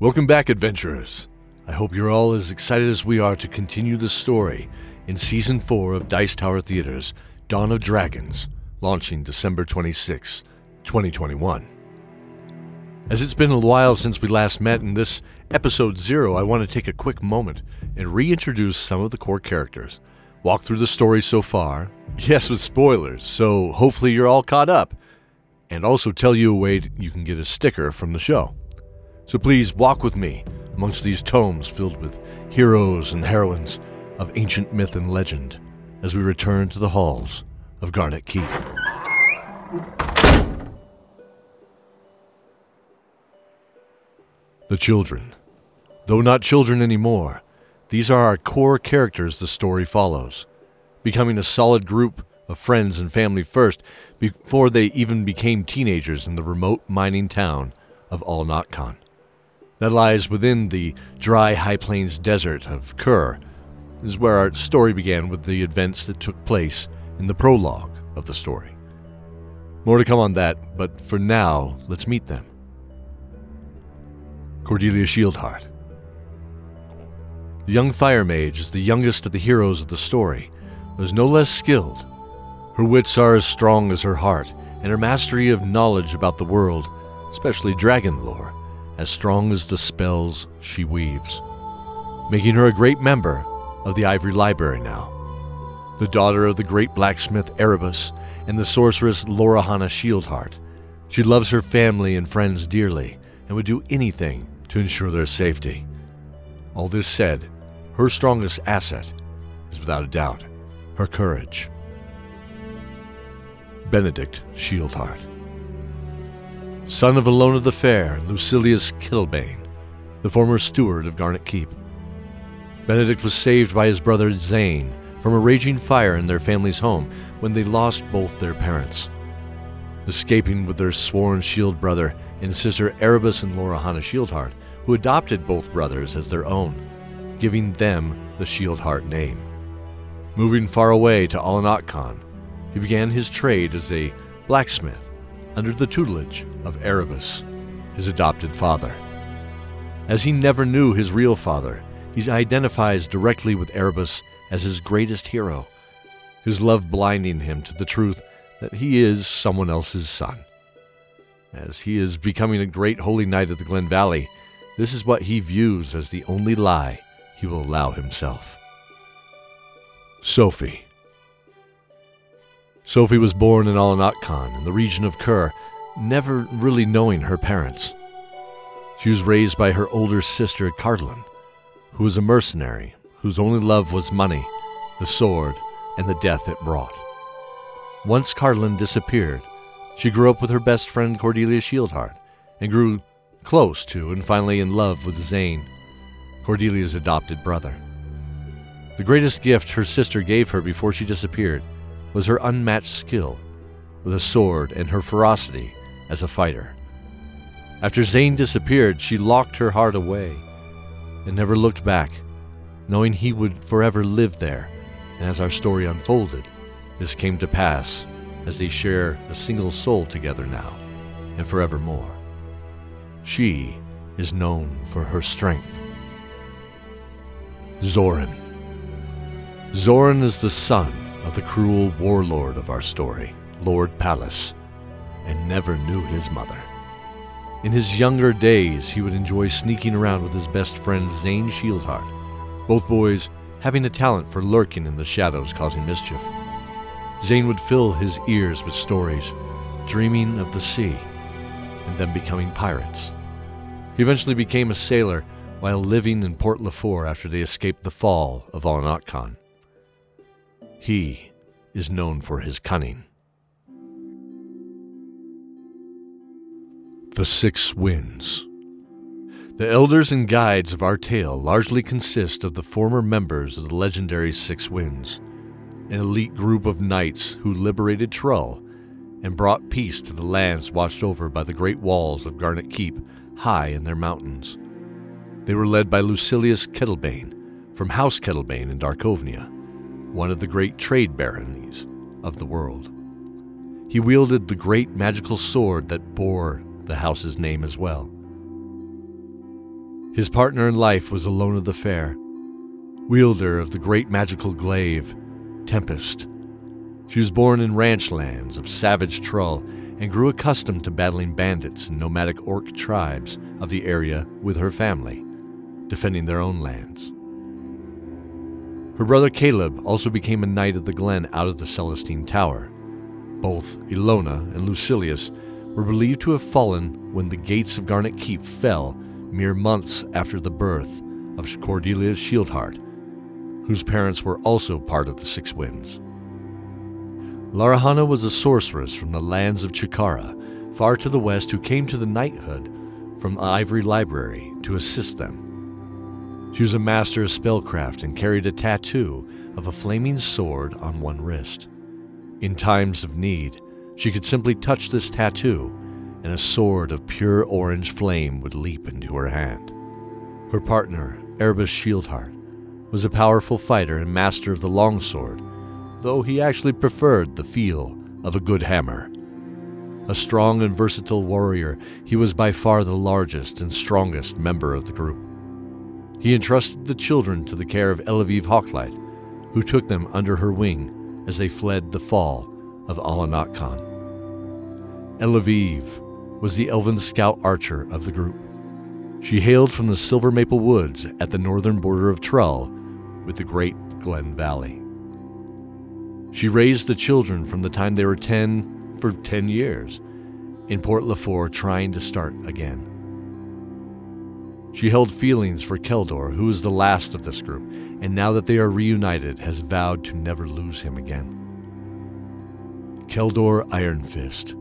Welcome back, adventurers. I hope you're all as excited as we are to continue the story in Season 4 of Dice Tower Theater's Dawn of Dragons, launching December 26, 2021. As it's been a while since we last met in this episode 0, I want to take a quick moment and reintroduce some of the core characters, walk through the story so far, yes, with spoilers, so hopefully you're all caught up, and also tell you a way you can get a sticker from the show. So please walk with me amongst these tomes filled with heroes and heroines of ancient myth and legend as we return to the halls of Garnet Keep. The children. Though not children anymore, these are our core characters the story follows, becoming a solid group of friends and family first before they even became teenagers in the remote mining town of Alnotcon. That lies within the dry High Plains desert of Kerr, is where our story began with the events that took place in the prologue of the story. More to come on that, but for now, let's meet them. Cordelia Shieldheart. The young fire mage is the youngest of the heroes of the story, but is no less skilled. Her wits are as strong as her heart, and her mastery of knowledge about the world, especially dragon lore, as strong as the spells she weaves, making her a great member of the Ivory Library now. The daughter of the great blacksmith Erebus and the sorceress Lorahana Shieldheart, she loves her family and friends dearly and would do anything to ensure their safety. All this said, her strongest asset is without a doubt her courage. Benedict Shieldheart. Son of Ilona the Fair and Lucilius Kilbane, the former steward of Garnet Keep. Benedict was saved by his brother Zane from a raging fire in their family's home when they lost both their parents. Escaping with their sworn shield brother and sister Erebus and Lorahana Shieldheart, who adopted both brothers as their own, giving them the Shieldheart name. Moving far away to Alanotcon, he began his trade as a blacksmith under the tutelage of Erebus, his adopted father. As he never knew his real father, he identifies directly with Erebus as his greatest hero, his love blinding him to the truth that he is someone else's son. As he is becoming a great holy knight of the Glen Valley, this is what he views as the only lie he will allow himself. Sophie. Sophie was born in Alanotcon, in the region of Kur, never really knowing her parents. She was raised by her older sister, Cardlin, who was a mercenary whose only love was money, the sword, and the death it brought. Once Cardlin disappeared, she grew up with her best friend Cordelia Shieldheart and grew close to and finally in love with Zane, Cordelia's adopted brother. The greatest gift her sister gave her before she disappeared was her unmatched skill with a sword and her ferocity as a fighter. After Zane disappeared, she locked her heart away and never looked back, knowing he would forever live there. And as our story unfolded, this came to pass as they share a single soul together now and forevermore. She is known for her strength. Zoran. Zoran is the son of the cruel warlord of our story, Lord Pallas, and never knew his mother. In his younger days, he would enjoy sneaking around with his best friend Zane Shieldheart, both boys having a talent for lurking in the shadows causing mischief. Zane would fill his ears with stories, dreaming of the sea, and then becoming pirates. He eventually became a sailor while living in Port Lafour after they escaped the fall of Alnotcon. He is known for his cunning. The Six Winds. The elders and guides of our tale largely consist of the former members of the legendary Six Winds, an elite group of knights who liberated Trull and brought peace to the lands watched over by the great walls of Garnet Keep high in their mountains. They were led by Lucilius Kettlebane from House Kettlebane in Darkovnia, one of the great trade baronies of the world. He wielded the great magical sword that bore the house's name as well. His partner in life was Ilona the Fair, wielder of the great magical glaive, Tempest. She was born in ranch lands of savage Trull and grew accustomed to battling bandits and nomadic orc tribes of the area with her family, defending their own lands. Her brother Caleb also became a knight of the Glen out of the Celestine Tower. Both Ilona and Lucilius were believed to have fallen when the gates of Garnet Keep fell mere months after the birth of Cordelia Shieldheart, whose parents were also part of the Six Winds. Lorahana was a sorceress from the lands of Chikara, far to the west, who came to the knighthood from Ivory Library to assist them. She was a master of spellcraft and carried a tattoo of a flaming sword on one wrist. In times of need, she could simply touch this tattoo, and a sword of pure orange flame would leap into her hand. Her partner, Erebus Shieldheart, was a powerful fighter and master of the longsword, though he actually preferred the feel of a good hammer. A strong and versatile warrior, he was by far the largest and strongest member of the group. He entrusted the children to the care of Elaviv Hawklight, who took them under her wing as they fled the fall of Alanat Khan. Elaviv was the elven scout archer of the group. She hailed from the Silver Maple Woods at the northern border of Trull with the Great Glen Valley. She raised the children from the time they were 10 for 10 years in Port Lafour trying to start again. She held feelings for Keldor, who is the last of this group, and now that they are reunited, has vowed to never lose him again. Keldor Ironfist,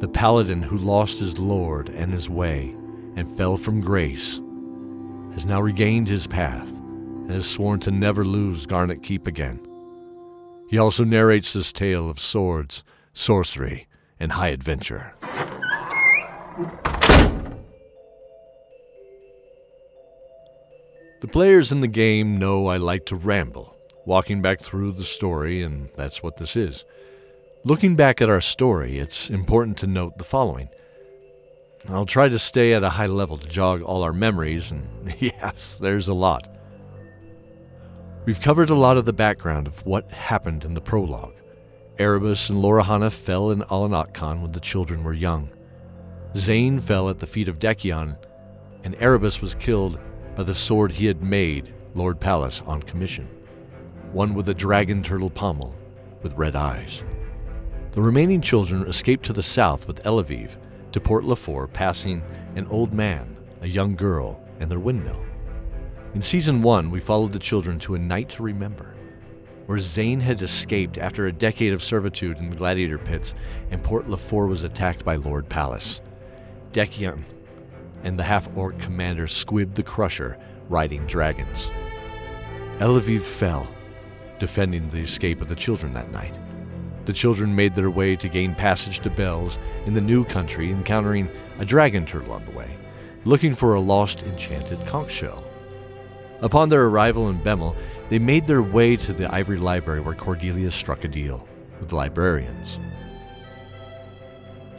the paladin who lost his lord and his way and fell from grace, has now regained his path and has sworn to never lose Garnet Keep again. He also narrates this tale of swords, sorcery, and high adventure. The players in the game know I like to ramble, walking back through the story, and that's what this is. Looking back at our story, it's important to note the following. I'll try to stay at a high level to jog all our memories, and yes, there's a lot. We've covered a lot of the background of what happened in the prologue. Erebus and Lorahana fell in Alanatkan when the children were young. Zane fell at the feet of Decion, and Erebus was killed by the sword he had made Lord Pallas on commission, one with a dragon turtle pommel with red eyes. The remaining children escaped to the south with Elaviv to Port Lafour, passing an old man, a young girl, and their windmill. In season one, we followed the children to a night to remember, where Zane had escaped after a decade of servitude in the gladiator pits, and Port Lafour was attacked by Lord Pallas. Decion and the half orc commander Squib the Crusher riding dragons. Elaviv fell, defending the escape of the children that night. The children made their way to gain passage to Bells in the new country, encountering a dragon turtle on the way, looking for a lost enchanted conch shell. Upon their arrival in Bemmel, they made their way to the Ivory Library where Cordelia struck a deal with the librarians.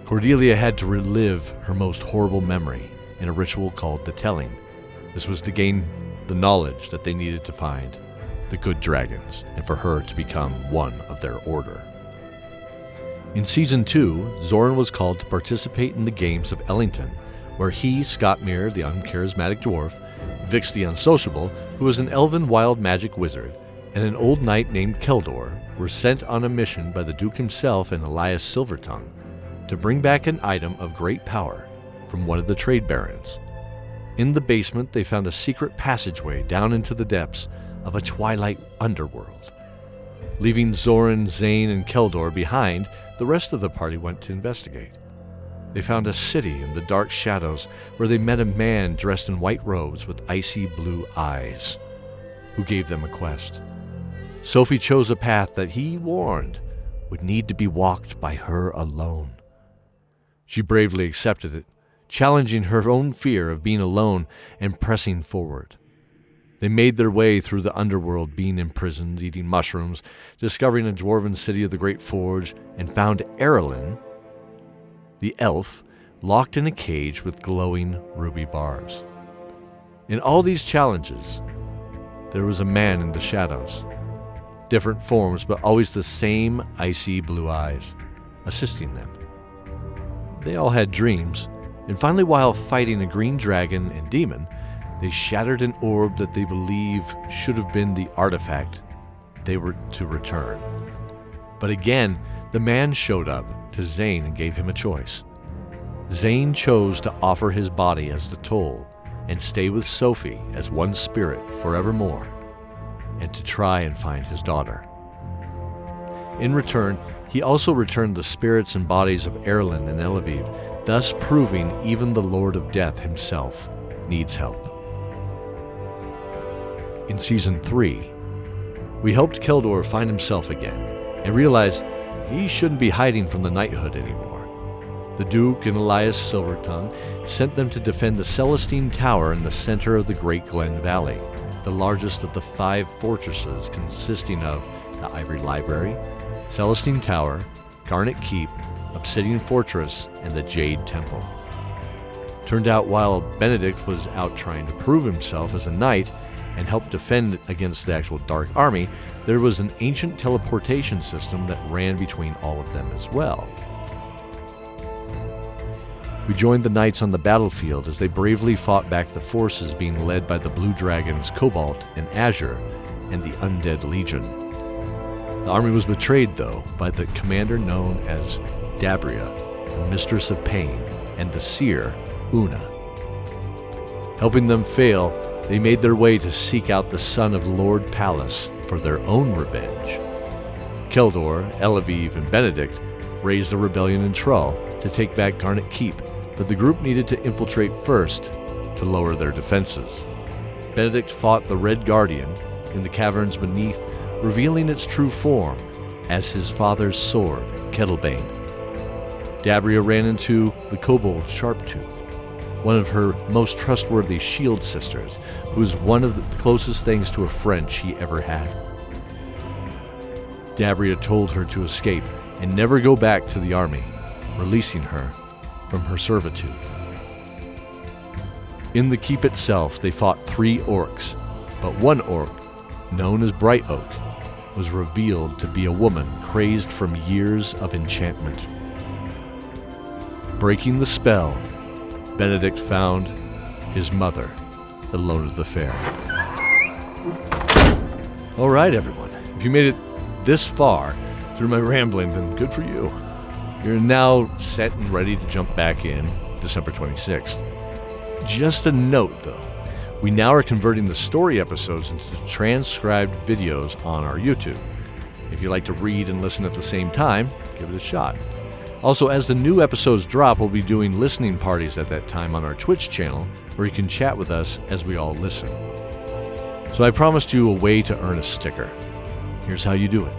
Cordelia had to relive her most horrible memory in a ritual called the Telling. This was to gain the knowledge that they needed to find the good dragons and for her to become one of their order. In season 2, Zoran was called to participate in the games of Ellington, where he, Scott Scottmere, the uncharismatic dwarf, Vix the unsociable, who was an elven wild magic wizard, and an old knight named Keldor were sent on a mission by the Duke himself and Elias Silvertongue to bring back an item of great power from one of the trade barons. In the basement, they found a secret passageway down into the depths of a twilight underworld. Leaving Zoran, Zane, and Keldor behind, the rest of the party went to investigate. They found a city in the dark shadows where they met a man dressed in white robes with icy blue eyes, who gave them a quest. Sophie chose a path that he warned would need to be walked by her alone. She bravely accepted it, challenging her own fear of being alone and pressing forward. They made their way through the underworld, being imprisoned, eating mushrooms, discovering a dwarven city of the Great Forge, and found Erlin, the elf, locked in a cage with glowing ruby bars. In all these challenges, there was a man in the shadows. Different forms, but always the same icy blue eyes, assisting them. They all had dreams, and finally, while fighting a green dragon and demon, they shattered an orb that they believe should have been the artifact they were to return. But again, the man showed up to Zane and gave him a choice. Zane chose to offer his body as the toll and stay with Sophie as one spirit forevermore, and to try and find his daughter. In return, he also returned the spirits and bodies of Erlin and Elaviv, thus proving even the Lord of Death himself needs help. In Season 3, we helped Keldor find himself again and realize he shouldn't be hiding from the knighthood anymore. The Duke and Elias Silvertongue sent them to defend the Celestine Tower in the center of the Great Glen Valley, the largest of the five fortresses consisting of the Ivory Library, Celestine Tower, Garnet Keep, Obsidian Fortress, and the Jade Temple. Turned out while Benedict was out trying to prove himself as a knight and help defend against the actual Dark Army, there was an ancient teleportation system that ran between all of them as well. We joined the knights on the battlefield as they bravely fought back the forces being led by the Blue Dragons Cobalt and Azure and the Undead Legion. The army was betrayed, though, by the commander known as Dabria, the Mistress of Pain, and the seer, Una. Helping them fail, they made their way to seek out the son of Lord Pallas for their own revenge. Keldor, Elaviv, and Benedict raised a rebellion in Trull to take back Garnet Keep but the group needed to infiltrate first to lower their defenses. Benedict fought the Red Guardian in the caverns beneath, revealing its true form as his father's sword, Kettlebane. Dabria ran into the kobold Sharptooth, one of her most trustworthy shield sisters, who was one of the closest things to a friend she ever had. Dabria told her to escape and never go back to the army, releasing her from her servitude. In the keep itself, they fought three orcs, but one orc, known as Bright Oak, was revealed to be a woman crazed from years of enchantment. Breaking the spell, Benedict found his mother, Ilona the Fair. All right, everyone. If you made it this far through my rambling, then good for you. You're now set and ready to jump back in December 26th. Just a note though, we now are converting the story episodes into transcribed videos on our YouTube. If you like to read and listen at the same time, give it a shot. Also, as the new episodes drop, we'll be doing listening parties at that time on our Twitch channel where you can chat with us as we all listen. So I promised you a way to earn a sticker. Here's how you do it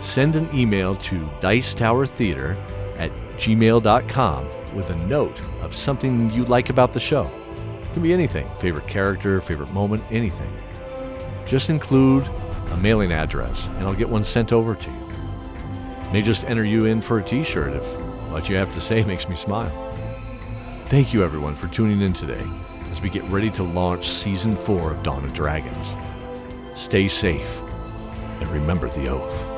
send an email to Dice Tower Theater at gmail.com with a note of something you like about the show. Can be anything favorite character, favorite moment, anything. Just include a mailing address, and I'll get one sent over to you. May just enter you in for a t shirt if what you have to say makes me smile. Thank you, everyone, for tuning in today as we get ready to launch Season 4 of Dawn of Dragons. Stay safe and remember the oath.